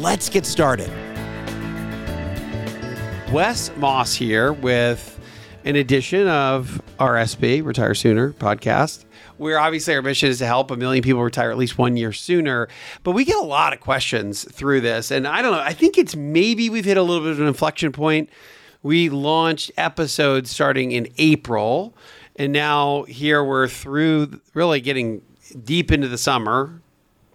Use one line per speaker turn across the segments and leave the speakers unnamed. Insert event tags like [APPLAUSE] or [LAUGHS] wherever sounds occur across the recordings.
Let's get started. Wes Moss here with an edition of RSP, Retire Sooner podcast. Where obviously our mission is to help a million people retire at least one year sooner. But we get a lot of questions through this. And I don't know, I think it's maybe we've hit a little bit of an inflection point. We launched episodes starting in April. And now here we're through really getting deep into the summer.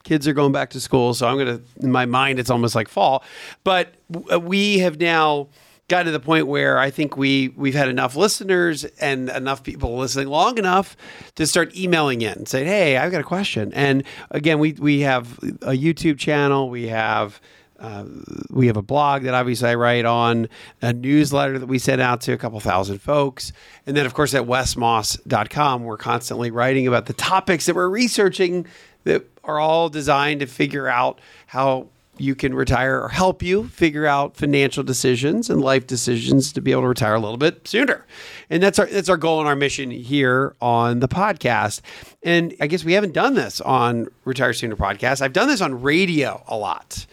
Kids are going back to school. So I'm going to, in my mind, it's almost like fall. But we have now got to the point where I think we we've had enough listeners and enough people listening long enough to start emailing in, and saying, "Hey, I've got a question." And again, we we have a YouTube channel, we have. Uh, we have a blog that obviously I write on, a newsletter that we send out to a couple thousand folks. And then, of course, at wesmoss.com, we're constantly writing about the topics that we're researching that are all designed to figure out how you can retire or help you figure out financial decisions and life decisions to be able to retire a little bit sooner. And that's our that's our goal and our mission here on the podcast. And I guess we haven't done this on Retire Sooner podcast. I've done this on radio a lot.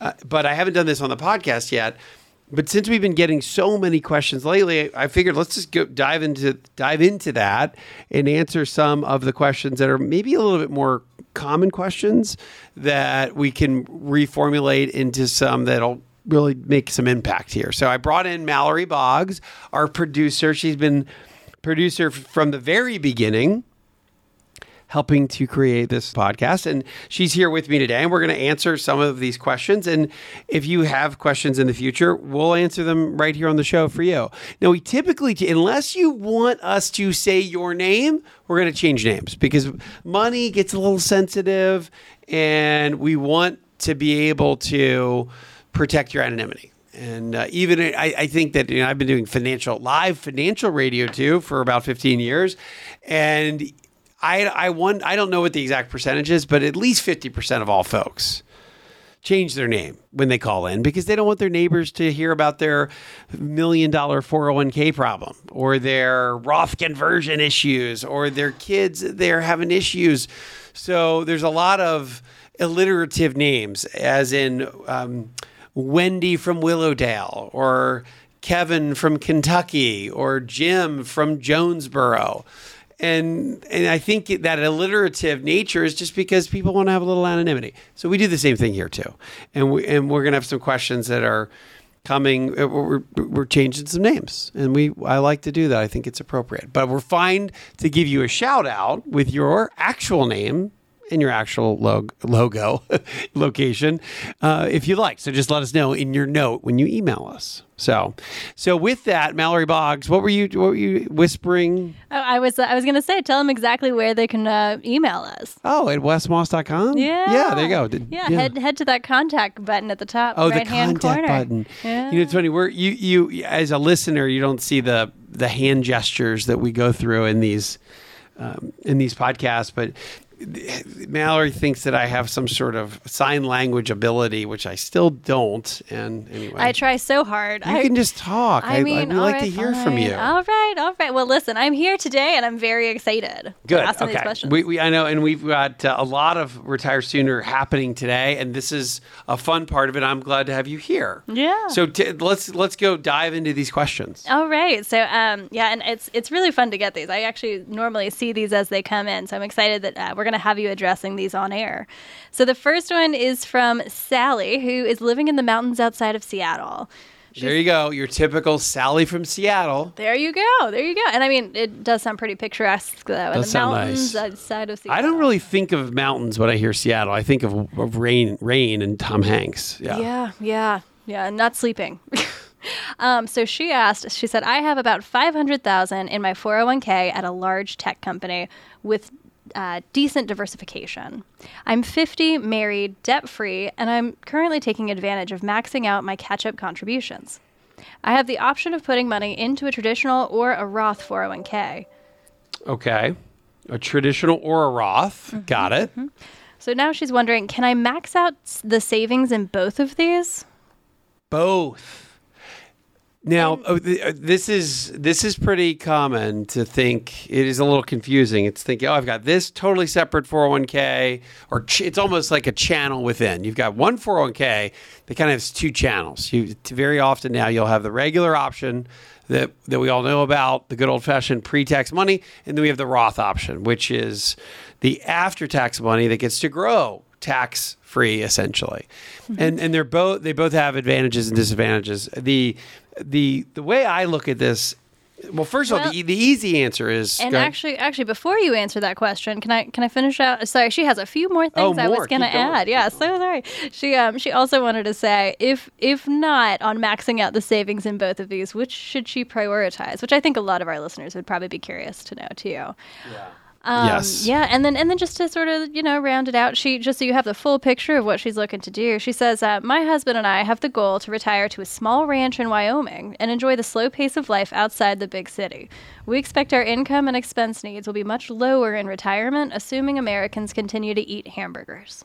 Uh, but I haven't done this on the podcast yet. But since we've been getting so many questions lately, I figured let's just go dive into dive into that and answer some of the questions that are maybe a little bit more common questions that we can reformulate into some that'll really make some impact here. So I brought in Mallory Boggs, our producer. She's been producer from the very beginning helping to create this podcast. And she's here with me today, and we're going to answer some of these questions. And if you have questions in the future, we'll answer them right here on the show for you. Now, we typically, unless you want us to say your name, we're going to change names because money gets a little sensitive, and we want to be able to protect your anonymity. And uh, even I, I, think that you know, I've been doing financial live financial radio too for about 15 years, and I I want I don't know what the exact percentage is, but at least fifty percent of all folks change their name when they call in because they don't want their neighbors to hear about their million dollar 401k problem or their Roth conversion issues or their kids they're having issues. So there's a lot of alliterative names, as in um, Wendy from Willowdale or Kevin from Kentucky or Jim from Jonesboro and and I think that alliterative nature is just because people want to have a little anonymity. So we do the same thing here too, and we and we're gonna have some questions that are coming. Uh, we're, we're changing some names, and we I like to do that. I think it's appropriate, but we're fine to give you a shout out with your actual name in your actual log- logo [LAUGHS] location uh, if you like. So just let us know in your note when you email us. So, so with that, Mallory Boggs, what were you what were you whispering?
Oh, I was I was going to say, tell them exactly where they can uh, email us.
Oh, at wesmoss.com?
Yeah.
Yeah, there you go.
Yeah, yeah, head head to that contact button at the top
oh,
right
the
hand
contact
corner.
button. Yeah. You know, it's funny. We're you you as a listener, you don't see the the hand gestures that we go through in these um, in these podcasts, but Mallory thinks that I have some sort of sign language ability, which I still don't. And anyway,
I try so hard.
You
I,
can just talk. I,
I mean,
would like
right,
to hear from you.
All right, all right. Well, listen, I'm here today, and I'm very excited.
Good.
To ask
okay.
these questions.
We, we, I know, and we've got uh, a lot of retire sooner happening today, and this is a fun part of it. I'm glad to have you here.
Yeah.
So t- let's let's go dive into these questions.
All right. So um, yeah, and it's it's really fun to get these. I actually normally see these as they come in, so I'm excited that uh, we're going to have you addressing these on air. So the first one is from Sally, who is living in the mountains outside of Seattle.
there you go. Your typical Sally from Seattle.
There you go. There you go. And I mean, it does sound pretty picturesque though.
Does
the
sound
mountains
nice.
outside of Seattle.
I don't really think of mountains when I hear Seattle. I think of, of rain, rain, and Tom Hanks. Yeah.
Yeah, yeah, yeah. and Not sleeping. [LAUGHS] um, so she asked. She said, "I have about five hundred thousand in my four hundred one k at a large tech company with uh, decent diversification. I'm 50, married, debt free, and I'm currently taking advantage of maxing out my catch up contributions. I have the option of putting money into a traditional or a Roth 401k.
Okay. A traditional or a Roth.
Mm-hmm,
Got it.
So now she's wondering can I max out the savings in both of these?
Both. Now, oh, th- uh, this is this is pretty common to think. It is a little confusing. It's thinking, oh, I've got this totally separate 401k, or ch- it's almost like a channel within. You've got one 401k that kind of has two channels. You very often now you'll have the regular option that that we all know about, the good old fashioned pre-tax money, and then we have the Roth option, which is the after-tax money that gets to grow tax free essentially and and they're both they both have advantages and disadvantages the the the way i look at this well first of all the, the easy answer is
And actually, actually, before you answer that question, can I can I finish out? Sorry, she has a few more things
Oh,
things I
more.
was going to
Keep going.
add. Yeah, so sorry. She um she also wanted to say if if not on maxing out the savings in both of these, which should she prioritize? Which I think a lot of our listeners would probably be curious to know too. Um,
Yes.
Yeah, and then and then just to sort of you know round it out, she just so you have the full picture of what she's looking to do. She says, uh, "My husband and I have the goal to retire to a small ranch in Wyoming and enjoy the slow pace of life outside the big city. We expect our income and expense needs will be much lower in retirement, assuming Americans continue to eat hamburgers."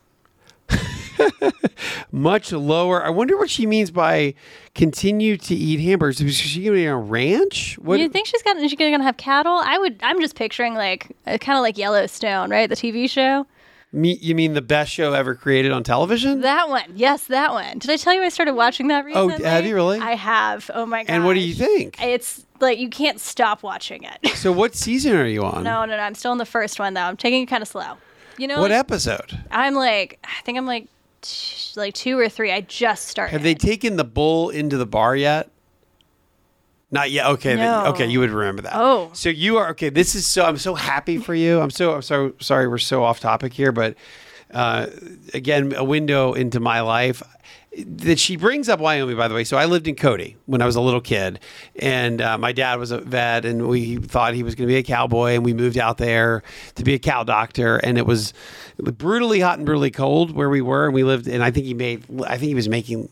[LAUGHS]
much lower i wonder what she means by continue to eat hamburgers is she gonna be on a ranch what
you think she's got she's gonna have cattle? I would. I'm just picturing like kind of like Yellowstone, right? The TV show.
me, you mean the best show ever created on television
That one, yes, that one. Did I tell you I started watching that
Oh,
recently?
have you really?
I have. Oh my god!
and what do you think
It's like you can't stop watching it. [LAUGHS]
so what season are you on
no, no, no. I'm still in the first one though. I'm taking it kind of slow. You know,
what
like,
episode
I'm like, I think I'm like, t- like two or three. I just started.
have they taken the bull into the bar yet not yet. Okay. then- okay. You would remember that.
Oh.
So you are okay. This is so. I'm so happy for you. I'm so. I'm so sorry. We're so off topic here, but uh, again, a window into my life. That she brings up Wyoming, by the way. So I lived in Cody when I was a little kid, and uh, my dad was a vet, and we thought he was going to be a cowboy, and we moved out there to be a cow doctor, and it was brutally hot and brutally cold where we were, and we lived. And I think he made. I think he was making.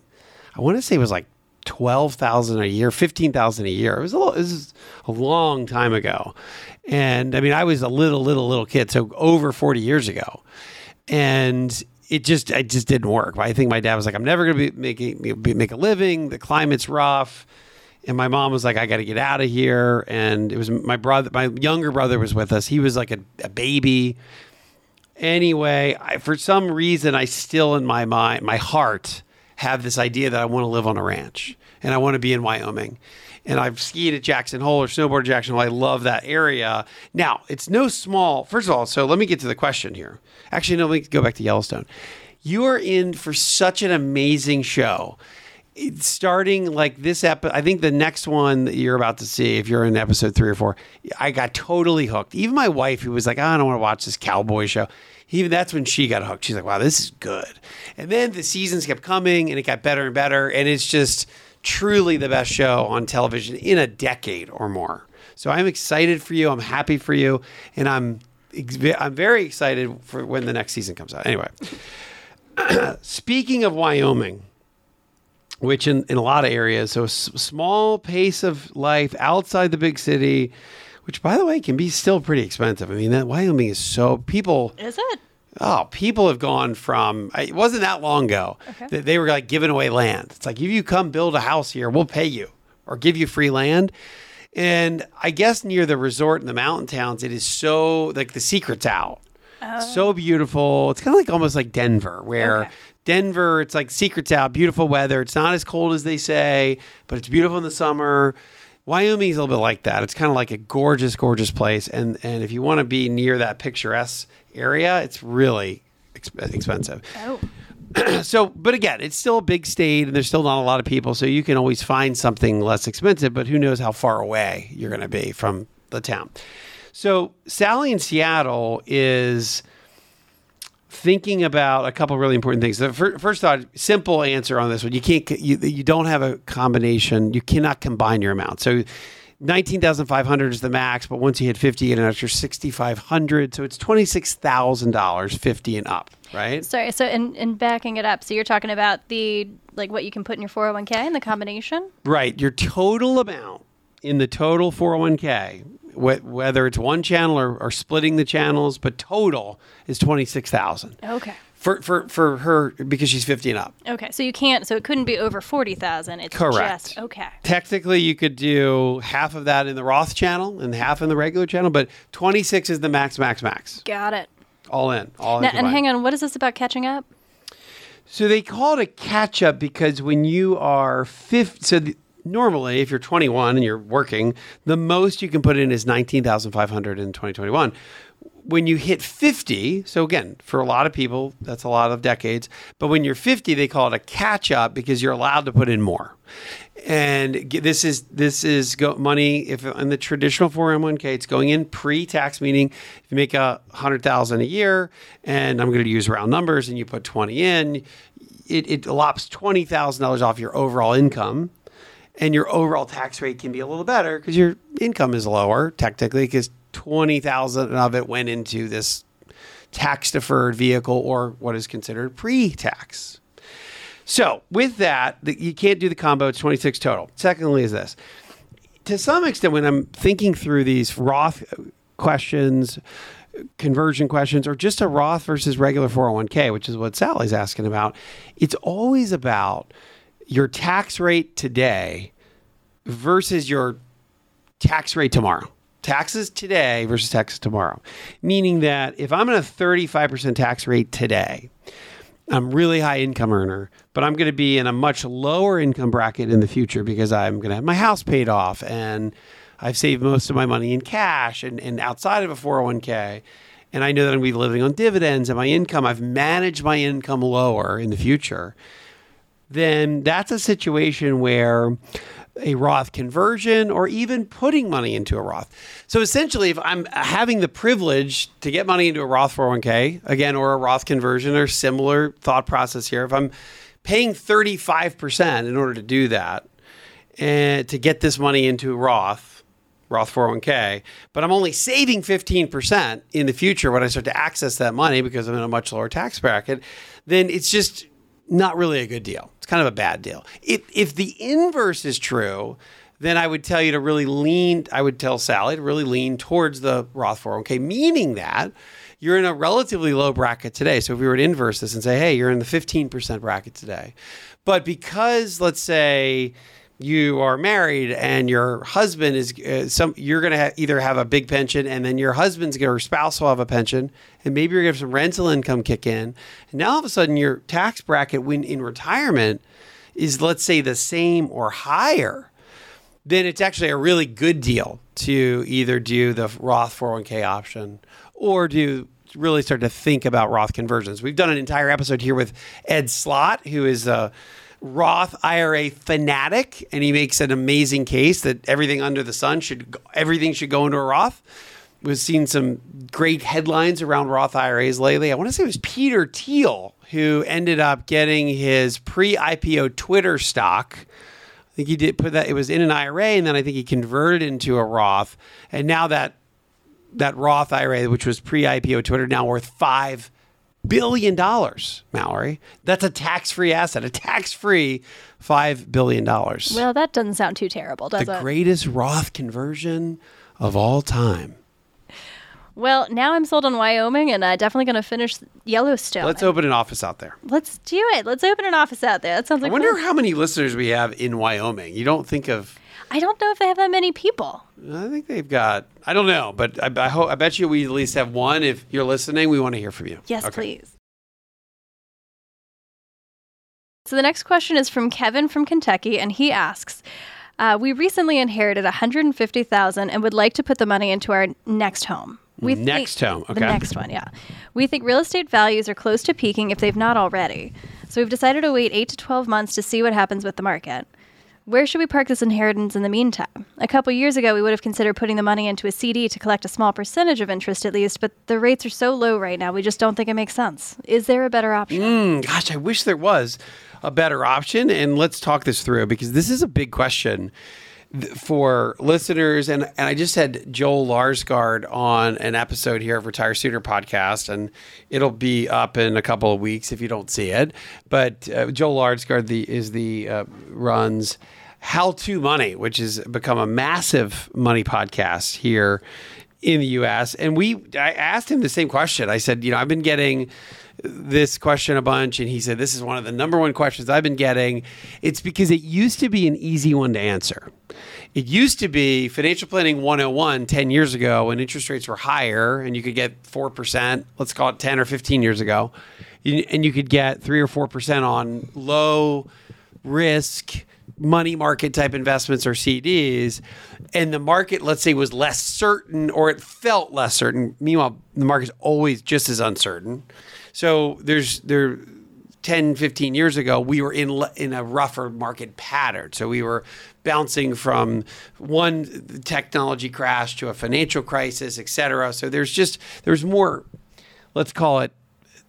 I want to say it was like twelve thousand a year, fifteen thousand a year. It was a little, it was a long time ago, and I mean, I was a little, little, little kid, so over forty years ago, and it just, it just didn't work. I think my dad was like, "I'm never going to be making be, make a living. The climate's rough." And my mom was like, "I got to get out of here." And it was my brother, my younger brother, was with us. He was like a, a baby. Anyway, I, for some reason, I still in my mind, my heart, have this idea that I want to live on a ranch and I want to be in Wyoming. And I've skied at Jackson Hole or snowboarded Jackson Hole. I love that area. Now, it's no small, first of all, so let me get to the question here. Actually, no, let me go back to Yellowstone. You are in for such an amazing show. Starting like this episode, I think the next one that you're about to see, if you're in episode three or four, I got totally hooked. Even my wife, who was like, "Oh, I don't want to watch this cowboy show, even that's when she got hooked. She's like, wow, this is good. And then the seasons kept coming and it got better and better. And it's just truly the best show on television in a decade or more. So I'm excited for you. I'm happy for you. And I'm, I'm very excited for when the next season comes out. Anyway, [CLEARS THROAT] speaking of Wyoming, which in, in a lot of areas, so a s- small pace of life outside the big city, which by the way can be still pretty expensive. I mean, that Wyoming is so people.
Is it?
Oh, people have gone from it wasn't that long ago that they were like giving away land. It's like if you come build a house here, we'll pay you or give you free land. And I guess near the resort and the mountain towns, it is so like the secret's out. Oh. So beautiful. It's kind of like almost like Denver, where
Okay.
Denver, it's like secrets out, beautiful weather. It's not as cold as they say, but it's beautiful in the summer. Wyoming is a little bit like that. It's kind of like a gorgeous, gorgeous place. And and if you want to be near that picturesque area, it's really exp- expensive.
Oh. [CLEARS THROAT]
So, but again, it's still a big state and there's still not a lot of people. So you can always find something less expensive, but who knows how far away you're going to be from the town. So, Sally in Seattle is thinking about a couple really important things. The fir- first thought, simple answer on this one: you can't, you, you don't have a combination. You cannot combine your amount. So 19,500 is the max, but once you hit 50, you get an extra 6,500. So it's $26,000, 50 and up, right?
Sorry. So, in, in backing it up, so you're talking about the like what you can put in your 401k and the combination.
Right. Your total amount in the total 401k, wh- whether it's one channel or, or splitting the channels, but total is 26,000
Okay.
for, for, for her because she's 50 and up.
Okay. So you can't. So it couldn't be over forty thousand. It's
Correct.
just okay.
Technically, you could do half of that in the Roth channel and half in the regular channel, but 26 is the max, max, max.
Got it.
All in. All in.
Now, and hang on. What is this about catching up?
So they call it a catch up because when you are 50, so the, normally if you're 21 and you're working, the most you can put in is 19,500 in 2021. When you hit 50, so again, for a lot of people, that's a lot of decades, but when you're 50, they call it a catch up because you're allowed to put in more. And this is this is money if in the traditional 401k it's going in pre-tax meaning if you make a 100,000 a year and I'm going to use round numbers and you put 20 in it, it lops $20,000 off your overall income and your overall tax rate can be a little better because your income is lower technically because 20,000 of it went into this tax deferred vehicle or what is considered pre-tax. So, with that, the, you can't do the combo, it's 26 total. Secondly is this. To some extent when I'm thinking through these Roth questions, conversion questions or just a Roth versus regular 401k, which is what Sally's asking about, it's always about your tax rate today versus your tax rate tomorrow. Taxes today versus taxes tomorrow. Meaning that if I'm at a 35% tax rate today, I'm really high income earner, but I'm going to be in a much lower income bracket in the future because I'm going to have my house paid off and I've saved most of my money in cash and, and outside of a 401k. And I know that I'm going to be living on dividends and my income, I've managed my income lower in the future. Then that's a situation where a Roth conversion or even putting money into a Roth. So essentially, if I'm having the privilege to get money into a Roth 401k, again, or a Roth conversion or similar thought process here, if I'm paying 35% in order to do that and to get this money into Roth, Roth 401k, but I'm only saving 15% in the future when I start to access that money because I'm in a much lower tax bracket, then it's just not really a good deal. It's kind of a bad deal. If if the inverse is true, then I would tell you to really lean. I would tell Sally to really lean towards the Roth 401k, meaning that you're in a relatively low bracket today. So if we were to inverse this and say, hey, you're in the 15% bracket today, but because let's say you are married and your husband is uh, some you're going to ha- either have a big pension and then your husband's going to or spouse will have a pension and maybe you're going to have some rental income kick in and now all of a sudden your tax bracket when in retirement is let's say the same or higher then it's actually a really good deal to either do the Roth 401k option or do really start to think about Roth conversions. We've done an entire episode here with Ed Slott, who is a Roth IRA fanatic, and he makes an amazing case that everything under the sun should everything should go into a Roth. We've seen some great headlines around Roth IRAs lately. I want to say it was Peter Thiel who ended up getting his pre-IPO Twitter stock. I think he did put that it was in an IRA, and then I think he converted into a Roth, and now that that Roth IRA, which was pre-IPO Twitter, now worth five billion dollars, Mallory. That's a tax-free asset, a tax-free five billion dollars.
Well, that doesn't sound too terrible, does
the
it?
greatest Roth conversion of all time.
well, now I'm sold on Wyoming, and uh, definitely going to finish Yellowstone.
Let's open an office out there.
Let's do it. Let's open an office out there. That sounds like.
I wonder
fun.
how many listeners we have in Wyoming. You don't think of?
I don't know if they have that many people.
I think they've got. I don't know, but I, I hope. I bet you we at least have one. If you're listening, we want to hear from you.
Yes,
Okay.
please. So the next question is from Kevin from Kentucky, and he asks, uh, "We recently inherited 150,000 and would like to put the money into our next home. We
Next home, okay.
The next one, yeah. We think real estate values are close to peaking if they've not already. So we've decided to wait eight to 12 months to see what happens with the market. Where should we park this inheritance in the meantime? A couple years ago, we would have considered putting the money into a CD to collect a small percentage of interest at least, but the rates are so low right now, we just don't think it makes sense. Is there a better option?
Mm, gosh, I wish there was a better option. And let's talk this through because this is a big question. For listeners, and, and I just had Joel Larsgaard on an episode here of Retire Sooner podcast, and it'll be up in a couple of weeks if you don't see it. But uh, Joel Larsgaard the, is the uh, runs How to Money, which has become a massive money podcast here in the U.S. And we, I asked him the same question. I said, you know, I've been getting this question a bunch, and he said, This is one of the number one questions I've been getting. It's because it used to be an easy one to answer. It used to be financial planning 101 10 years ago when interest rates were higher and you could get 4%, let's call it 10 or 15 years ago, and you could get 3 or 4% on low risk money market type investments or CDs, and the market, let's say, was less certain or it felt less certain. Meanwhile, the market's always just as uncertain. So there's there 10, 15 years ago, we were in in a rougher market pattern. So we were bouncing from one technology crash to a financial crisis, et cetera. So there's just there's more, let's call it,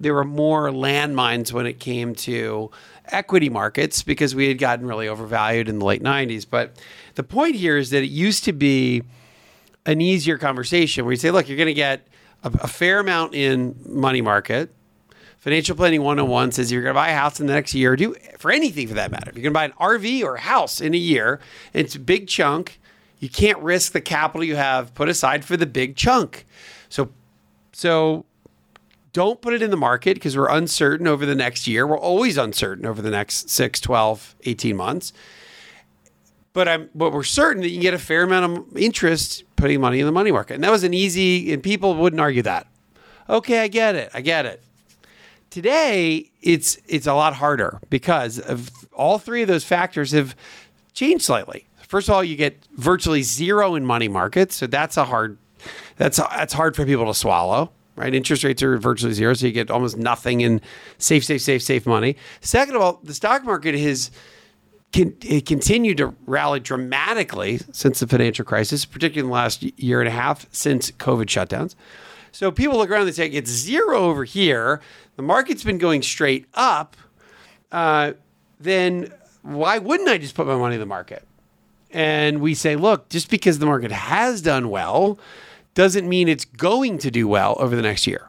there were more landmines when it came to equity markets because we had gotten really overvalued in the late 90s. But the point here is that it used to be an easier conversation where you say, look, you're going to get a, a fair amount in money market Financial Planning 101 says you're going to buy a house in the next year, do for anything for that matter. If you're going to buy an RV or a house in a year, it's a big chunk. You can't risk the capital you have put aside for the big chunk. So, so don't put it in the market because we're uncertain over the next year. We're always uncertain over the next 6, 12, 18 months. But I'm but we're certain that you can get a fair amount of interest putting money in the money market. And that was an easy and people wouldn't argue that. Okay, I get it. I get it. Today, it's it's a lot harder because of all three of those factors have changed slightly. First of all, you get virtually zero in money markets, so that's a hard that's that's hard for people to swallow. Right, interest rates are virtually zero, so you get almost nothing in safe, safe, safe, safe money. Second of all, the stock market has it continued to rally dramatically since the financial crisis, particularly in the last year and a half since COVID shutdowns. So people look around and say it's zero over here the market's been going straight up, uh, then why wouldn't I just put my money in the market? And we say, look, just because the market has done well doesn't mean it's going to do well over the next year.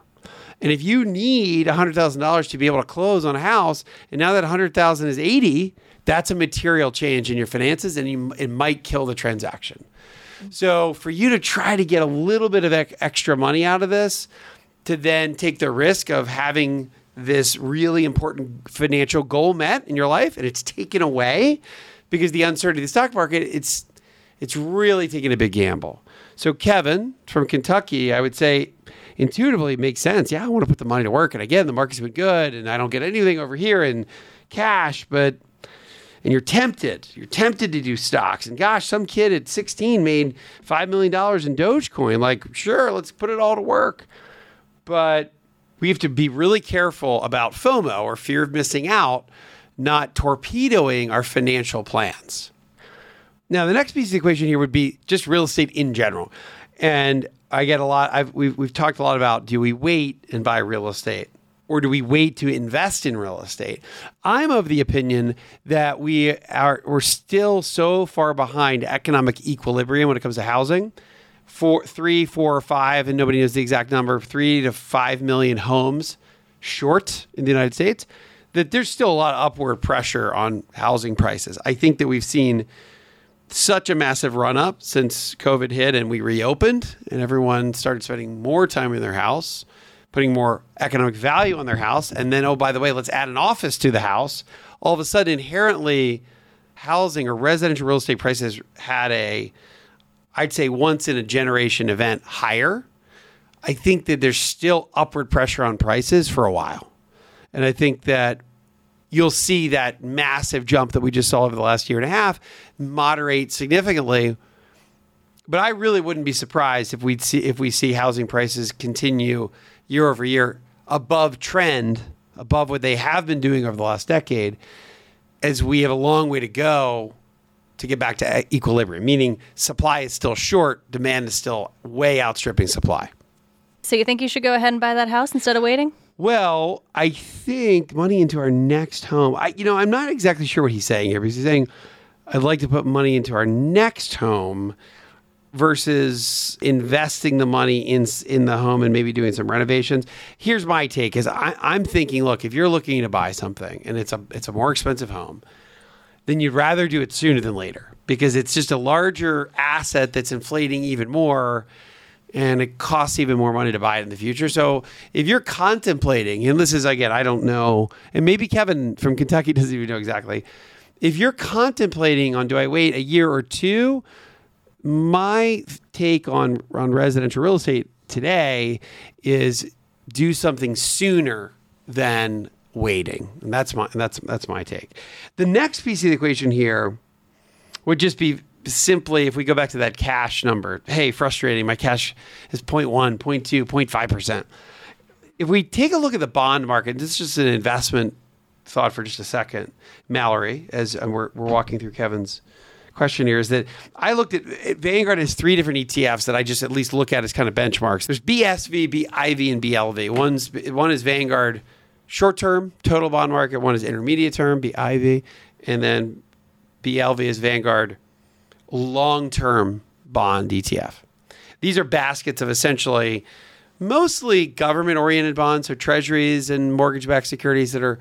And if you need $100,000 to be able to close on a house, and now that 100,000 is 80, that's a material change in your finances and you, it might kill the transaction. So for you to try to get a little bit of extra money out of this, to then take the risk of having this really important financial goal met in your life and it's taken away because the uncertainty of the stock market it's it's really taking a big gamble so kevin from kentucky i would say intuitively makes sense. Yeah i want to put the money to work and again the market's been good and i don't get anything over here in cash but and you're tempted you're tempted to do stocks. And gosh some kid at 16 made $5 million in dogecoin. Like sure let's put it all to work. But we have to be really careful about FOMO or fear of missing out, not torpedoing our financial plans. Now, the next piece of the equation here would be just real estate in general. And I get a lot, I've, we've, we've talked a lot about do we wait and buy real estate? Or do we wait to invest in real estate? I'm of the opinion that we are we're still so far behind economic equilibrium when it comes to housing four, three, four, or five, and nobody knows the exact number, three to five million homes short in the United States, that there's still a lot of upward pressure on housing prices. I think that we've seen such a massive run up since COVID hit and we reopened and everyone started spending more time in their house, putting more economic value on their house. And then, oh, by the way, let's add an office to the house. All of a sudden, inherently, housing or residential real estate prices had a I'd say once in a generation event higher. I think that there's still upward pressure on prices for a while. And I think that you'll see that massive jump that we just saw over the last year and a half moderate significantly. But I really wouldn't be surprised if we see if we see housing prices continue year over year above trend, above what they have been doing over the last decade, as we have a long way to go to get back to equilibrium, meaning supply is still short, demand is still way outstripping supply.
So you think you should go ahead and buy that house instead of waiting?
Well, I think money into our next home. I, you know, I'm not exactly sure what he's saying here because he's saying I'd like to put money into our next home versus investing the money in in the home and maybe doing some renovations. Here's my take: is I, I'm thinking, look, if you're looking to buy something and it's a it's a more expensive home, then you'd rather do it sooner than later because it's just a larger asset that's inflating even more and it costs even more money to buy it in the future. So if you're contemplating, and this is again, I don't know, and maybe Kevin from Kentucky [LAUGHS] doesn't even know exactly. If you're contemplating on do I wait a year or two, my take on on residential real estate today is do something sooner than waiting. And that's my that's that's my take. The next piece of the equation here would just be simply if we go back to that cash number. Hey, frustrating. My cash is 0.1, 0.2, 0.5%. If we take a look at the bond market, this is just an investment thought for just a second, Mallory, as we're, we're walking through Kevin's question here is that I looked at Vanguard has three different ETFs that I just at least look at as kind of benchmarks. There's BSV, BIV, and BLV. One's one is Vanguard short term total bond market. One is intermediate term BIV, and then BLV is Vanguard long term bond ETF. These are baskets of essentially mostly government oriented bonds, so treasuries and mortgage backed securities that are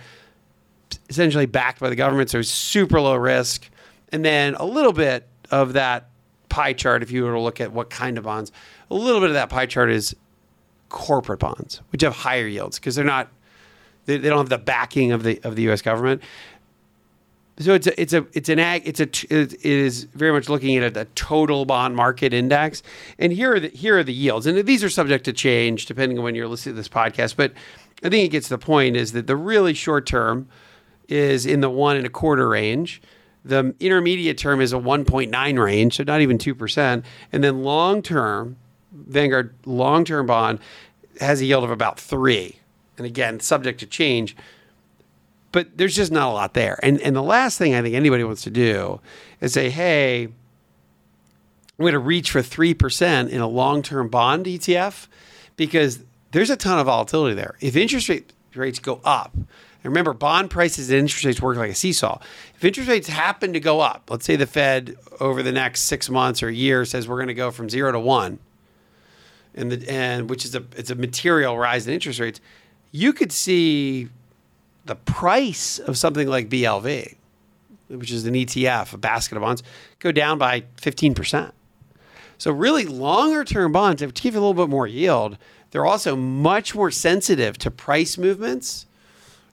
essentially backed by the government, so super low risk. And then a little bit of that pie chart, if you were to look at what kind of bonds, a little bit of that pie chart is corporate bonds, which have higher yields because they're not they, they, don't have the backing of the of the U.S. government. So it's a, it's a it's an ag it's a it is very much looking at a, total bond market index, and here are the here are the yields, and these are subject to change depending on when you're listening to this podcast. But I think it gets the point is that the really short term is in the one and a quarter range. The intermediate term is a 1.9 range, so not even two percent, and then long term, Vanguard long term bond has a yield of about three, and again subject to change but there's just not a lot there. And and the last thing I think anybody wants to do is say, hey, I'm going to reach for three percent in a long-term bond ETF because there's a ton of volatility there. If interest rate, rates go up, and remember, bond prices and interest rates work like a seesaw. If interest rates happen to go up, let's say the Fed over the next six months or a year says we're going to go from zero to one, and the and which is a it's a material rise in interest rates, you could see the price of something like BLV, which is an ETF, a basket of bonds, go down by 15%. So, really, longer term bonds, to give you a little bit more yield, they're also much more sensitive to price movements.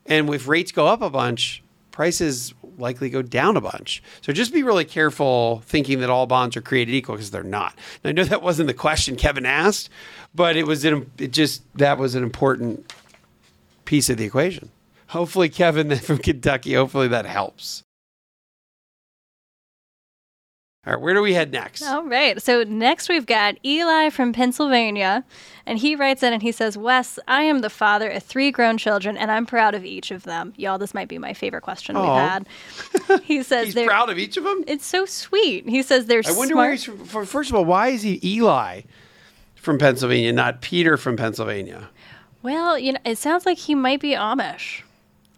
And if rates go up a bunch, prices likely go down a bunch. So just be really careful thinking that all bonds are created equal because they're not. And I know that wasn't the question Kevin asked, but it was an, it just that was an important piece of the equation hopefully, Kevin [LAUGHS] from Kentucky, hopefully that helps. All right, where do we head next?
All right. So next we've got Eli from Pennsylvania, and he writes in and he says, "Wes, I am the father of three grown children, and I'm proud of each of them. Y'all, this might be my favorite question we've had." [LAUGHS]
He says he's proud of each of them.
It's so sweet. He says they're.
I wonder
smart.
where he's from. First of all, why is he Eli from Pennsylvania, not Peter from Pennsylvania?
Well, you know, it sounds like he might be Amish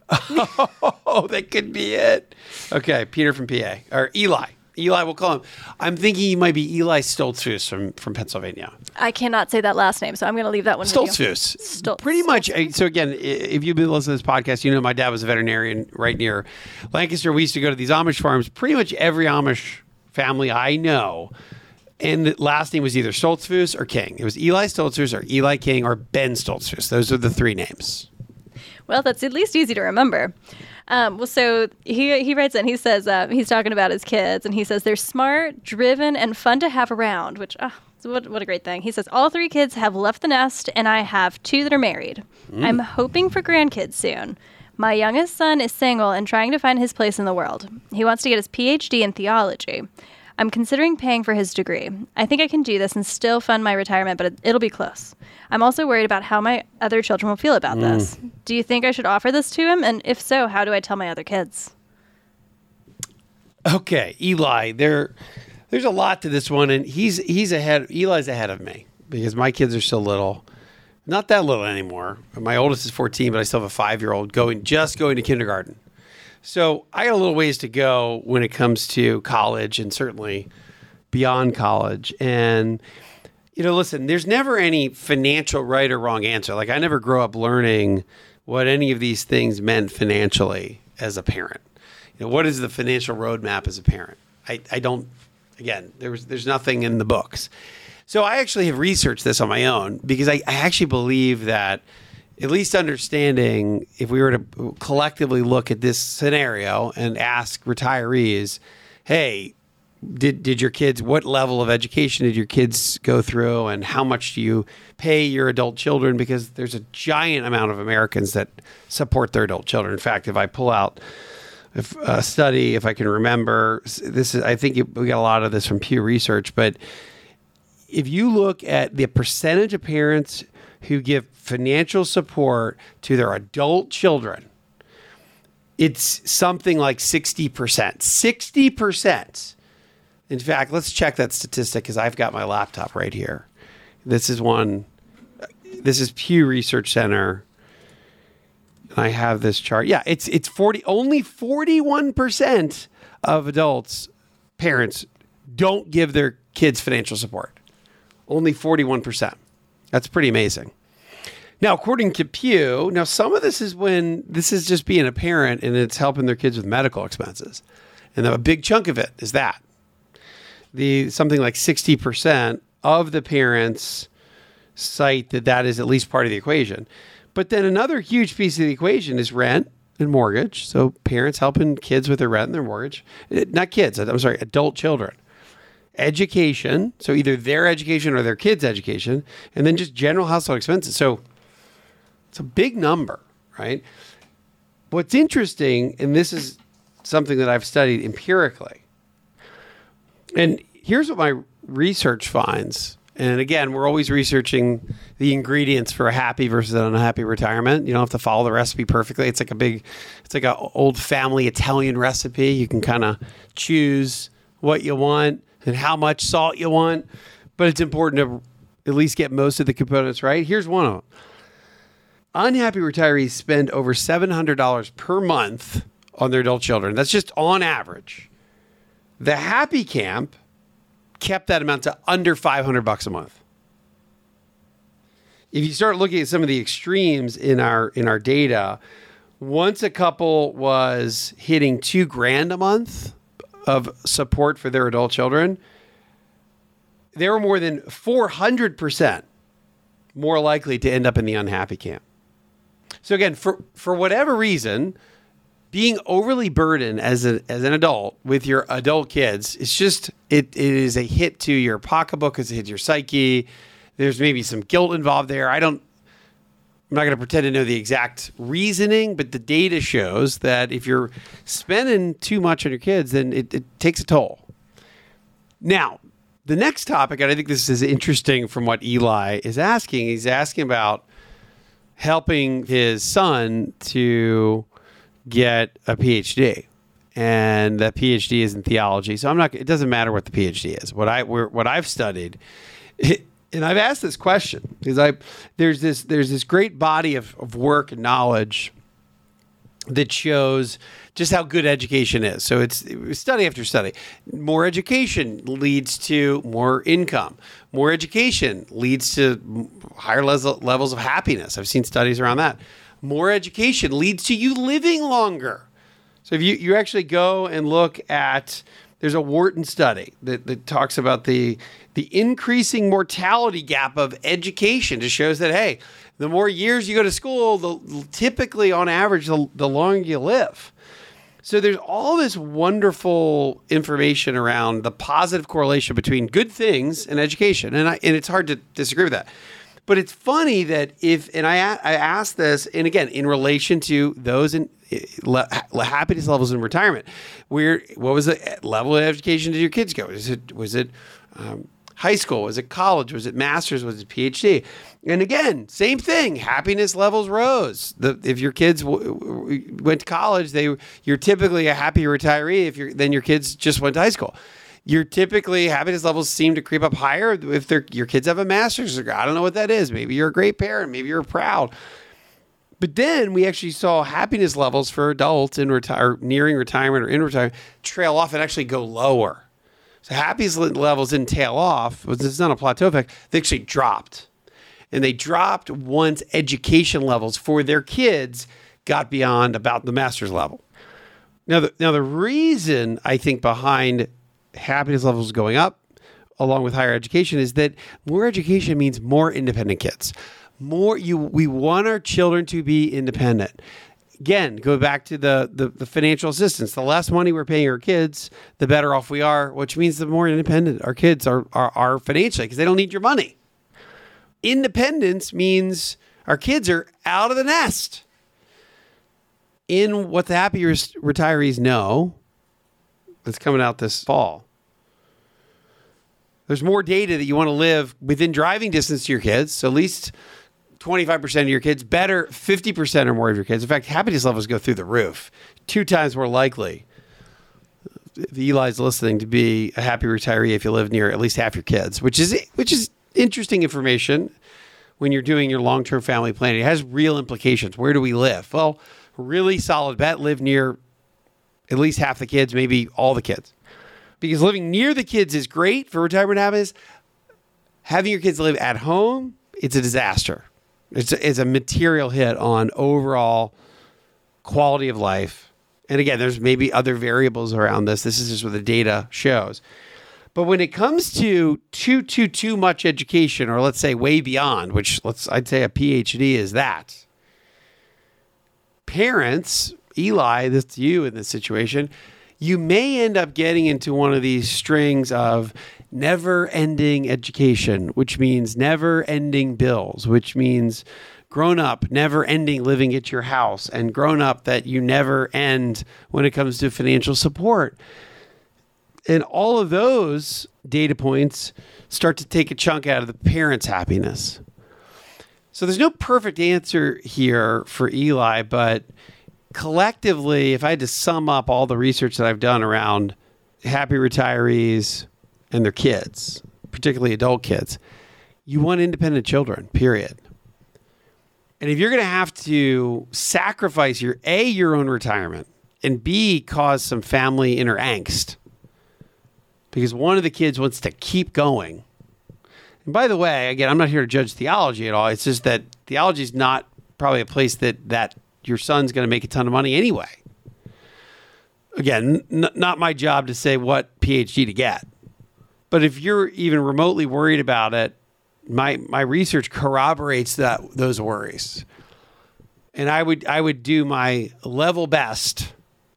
[LAUGHS]
oh, that could be it. Okay, Peter from PA or Eli. Eli, we'll call him. I'm thinking he might be Eli Stoltzfus from, from Pennsylvania.
I cannot say that last name, so I'm going to leave that one.
Stoltzfus. Stoltz. Pretty much. Eh, so again, if you've been listening to this podcast, you know my dad was a veterinarian right near Lancaster. We used to go to these Amish farms. Pretty much every Amish family I know, and the last name was either Stoltzfus or King. It was Eli Stoltzfus or Eli King or Ben Stoltzfus. Those are the three names.
Well, that's at least easy to remember. Um, well, so he he writes in. He says uh, he's talking about his kids, and he says they're smart, driven, and fun to have around. Which, uh, what what a great thing. He says all three kids have left the nest, and I have two that are married. Mm. I'm hoping for grandkids soon. My youngest son is single and trying to find his place in the world. He wants to get his PhD in theology. I'm considering paying for his degree. I think I can do this and still fund my retirement, but it, will be close. I'm also worried about how my other children will feel about mm. this. Do you think I should offer this to him? And if so, how do I tell my other kids?
Okay, Eli, there there's a lot to this one and he's he's ahead Eli's ahead of me because my kids are still little. Not that little anymore. My oldest is 14, but I still have a 5-year-old going just going to kindergarten. So I got a little ways to go when it comes to college and certainly beyond college. And, you know, listen, there's never any financial right or wrong answer. Like, I never grew up learning what any of these things meant financially as a parent. You know, what is the financial roadmap as a parent? I, I don't, again, there was, there's nothing in the books. So I actually have researched this on my own because I, I actually believe that at least understanding if we were to collectively look at this scenario and ask retirees, hey, did did your kids what level of education did your kids go through and how much do you pay your adult children because there's a giant amount of Americans that support their adult children. In fact, if I pull out if a study, if I can remember, this is I think we got a lot of this from Pew Research, but if you look at the percentage of parents who give financial support to their adult children, it's something like 60%. 60%. In fact, let's check that statistic because I've got my laptop right here. This is one, this is Pew Research Center. I have this chart. Yeah, it's it's 40 only 41% of adults parents don't give their kids financial support. Only 41%. That's pretty amazing. Now, according to Pew, now some of this is when this is just being a parent and it's helping their kids with medical expenses. And a big chunk of it is that. The something like 60% of the parents cite that that is at least part of the equation. But then another huge piece of the equation is rent and mortgage. So parents helping kids with their rent and their mortgage. Eh, not kids, I'm sorry, adult children education, so either their education or their kids' education, and then just general household expenses. So it's a big number, right? What's interesting, and this is something that I've studied empirically, and here's what my research finds. And again, we're always researching the ingredients for a happy versus an unhappy retirement. You don't have to follow the recipe perfectly. It's like a big, it's like an old family Italian recipe. You can kind of choose what you want and how much salt you want, but it's important to at least get most of the components right. Here's one of them. Unhappy retirees spend over $700 per month on their adult children. That's just on average. The happy camp kept that amount to under 500 bucks a month. If you start looking at some of the extremes in our in our data, once a couple was hitting 2 grand a month, of support for their adult children, they were more than 400% more likely to end up in the unhappy camp. So again, for for whatever reason, being overly burdened as a, as an adult with your adult kids, it's just it, it is a hit to your pocketbook, it's a hit to your psyche. There's maybe some guilt involved there. I don't I'm not going to pretend to know the exact reasoning, but the data shows that if you're spending too much on your kids, then it, it takes a toll. Now, the next topic, and I think this is interesting from what Eli is asking, he's asking about helping his son to get a PhD. And that PhD is in theology. So I'm not, it doesn't matter what the PhD is. What I, what I've studied, it, [LAUGHS] and I've asked this question because I there's this there's this great body of, of work and knowledge that shows just how good education is. So it's study after study. More education leads to more income. More education leads to higher levels of happiness. I've seen studies around that. More education leads to you living longer. So if you, you actually go and look at there's a Wharton study that, that talks about the the increasing mortality gap of education. Just shows that hey, the more years you go to school, the typically on average, the, the longer you live. So there's all this wonderful information around the positive correlation between good things and education, and I, and it's hard to disagree with that. But it's funny that if, and I, I asked this, and again, in relation to those in happiness levels in retirement, where what was the level of education did your kids go? Was it was it um, high school? Was it college? Was it master's? Was it PhD? And again, same thing. Happiness levels rose. The, if your kids w- w- went to college, they you're typically a happy retiree. If you're then your kids just went to high school you're typically happiness levels seem to creep up higher if your kids have a master's degree. I don't know what that is. Maybe you're a great parent. Maybe you're proud. But then we actually saw happiness levels for adults in retire, nearing retirement or in retirement trail off and actually go lower. So happiness levels didn't tail off. It's not a plateau effect. They actually dropped. And they dropped once education levels for their kids got beyond about the master's level. Now, the, now the reason I think behind happiness levels going up along with higher education is that more education means more independent kids. More you we want our children to be independent. Again, go back to the, the, the financial assistance. The less money we're paying our kids, the better off we are, which means the more independent our kids are are, are financially because they don't need your money. Independence means our kids are out of the nest. In what the happiest retirees know, that's coming out this fall there's more data that you want to live within driving distance to your kids. So at least 25% of your kids, better 50% or more of your kids. In fact, happiness levels go through the roof, two times more likely. Eli's listening to be a happy retiree if you live near at least half your kids, which is which is interesting information when you're doing your long-term family planning. It has real implications. Where do we live? Well, really solid bet live near at least half the kids, maybe all the kids because living near the kids is great for retirement habits. Having your kids live at home, it's a disaster. It's a, it's a material hit on overall quality of life. And again, there's maybe other variables around this. This is just what the data shows. But when it comes to too too too much education, or let's say way beyond, which let's I'd say a PhD is that. Parents, Eli, this to you in this situation, you may end up getting into one of these strings of never ending education, which means never ending bills, which means grown up, never ending living at your house, and grown up that you never end when it comes to financial support. And all of those data points start to take a chunk out of the parent's happiness. So there's no perfect answer here for Eli, but collectively, if I had to sum up all the research that I've done around happy retirees and their kids, particularly adult kids, you want independent children, period. And if you're going to have to sacrifice your A, your own retirement, and B, cause some family inner angst because one of the kids wants to keep going. And by the way, again, I'm not here to judge theology at all. It's just that theology is not probably a place that that your son's going to make a ton of money anyway. Again, n- not my job to say what PhD to get. But if you're even remotely worried about it, my my research corroborates that those worries. And I would I would do my level best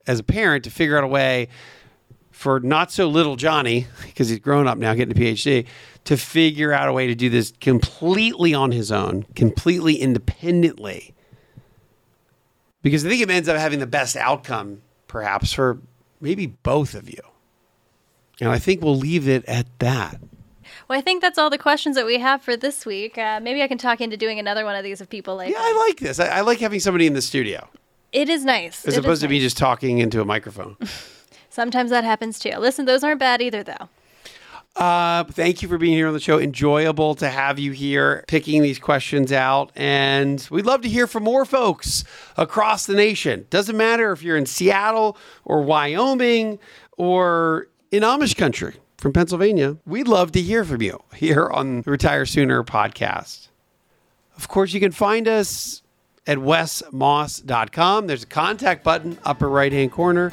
as a parent to figure out a way for not so little Johnny, because he's grown up now getting a PhD, to figure out a way to do this completely on his own, completely independently because I think it ends up having the best outcome, perhaps, for maybe both of you. And I think we'll leave it at that.
Well, I think that's all the questions that we have for this week. Uh, maybe I can talk into doing another one of these if people like.
Yeah, I like this. I, I like having somebody in the studio.
It is nice.
As
it
opposed to
nice.
me just talking into a microphone. [LAUGHS]
Sometimes that happens too. Listen, those aren't bad either, though.
Uh, thank you for being here on the show. Enjoyable to have you here picking these questions out. And we'd love to hear from more folks across the nation. Doesn't matter if you're in Seattle or Wyoming or in Amish country from Pennsylvania. We'd love to hear from you here on the Retire Sooner podcast. Of course, you can find us at wesmoss.com. There's a contact button upper right hand corner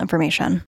information.